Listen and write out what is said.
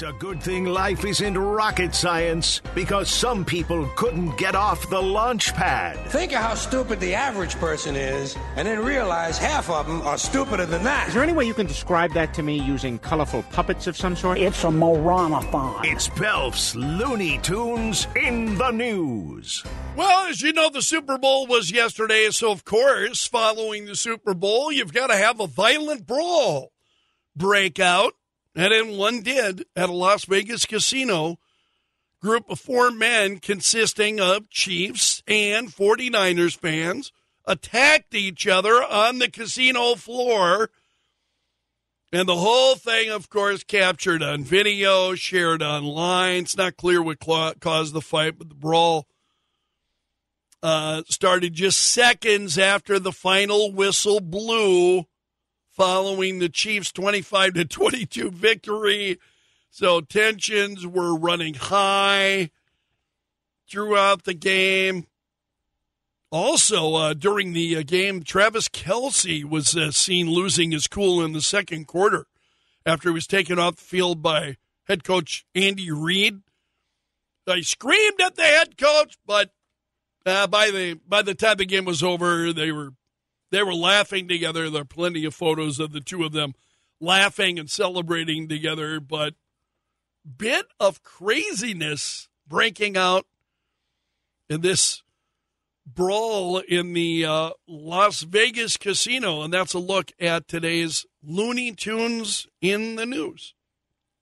It's a good thing life isn't rocket science because some people couldn't get off the launch pad. Think of how stupid the average person is, and then realize half of them are stupider than that. Is there any way you can describe that to me using colorful puppets of some sort? It's a moranathon. It's Pelf's Looney Tunes in the news. Well, as you know, the Super Bowl was yesterday, so of course, following the Super Bowl, you've got to have a violent brawl break out. And then one did at a Las Vegas casino. Group of four men consisting of Chiefs and 49ers fans attacked each other on the casino floor. And the whole thing, of course, captured on video, shared online. It's not clear what caused the fight, but the brawl uh, started just seconds after the final whistle blew following the Chiefs' 25 to 22 victory. So tensions were running high throughout the game. Also, uh, during the uh, game, Travis Kelce was uh, seen losing his cool in the second quarter after he was taken off the field by head coach Andy Reid. They screamed at the head coach, but uh, by the by the time the game was over, they were they were laughing together. There are plenty of photos of the two of them laughing and celebrating together, but bit of craziness breaking out in this brawl in the uh, Las Vegas casino. And that's a look at today's Looney Tunes in the news.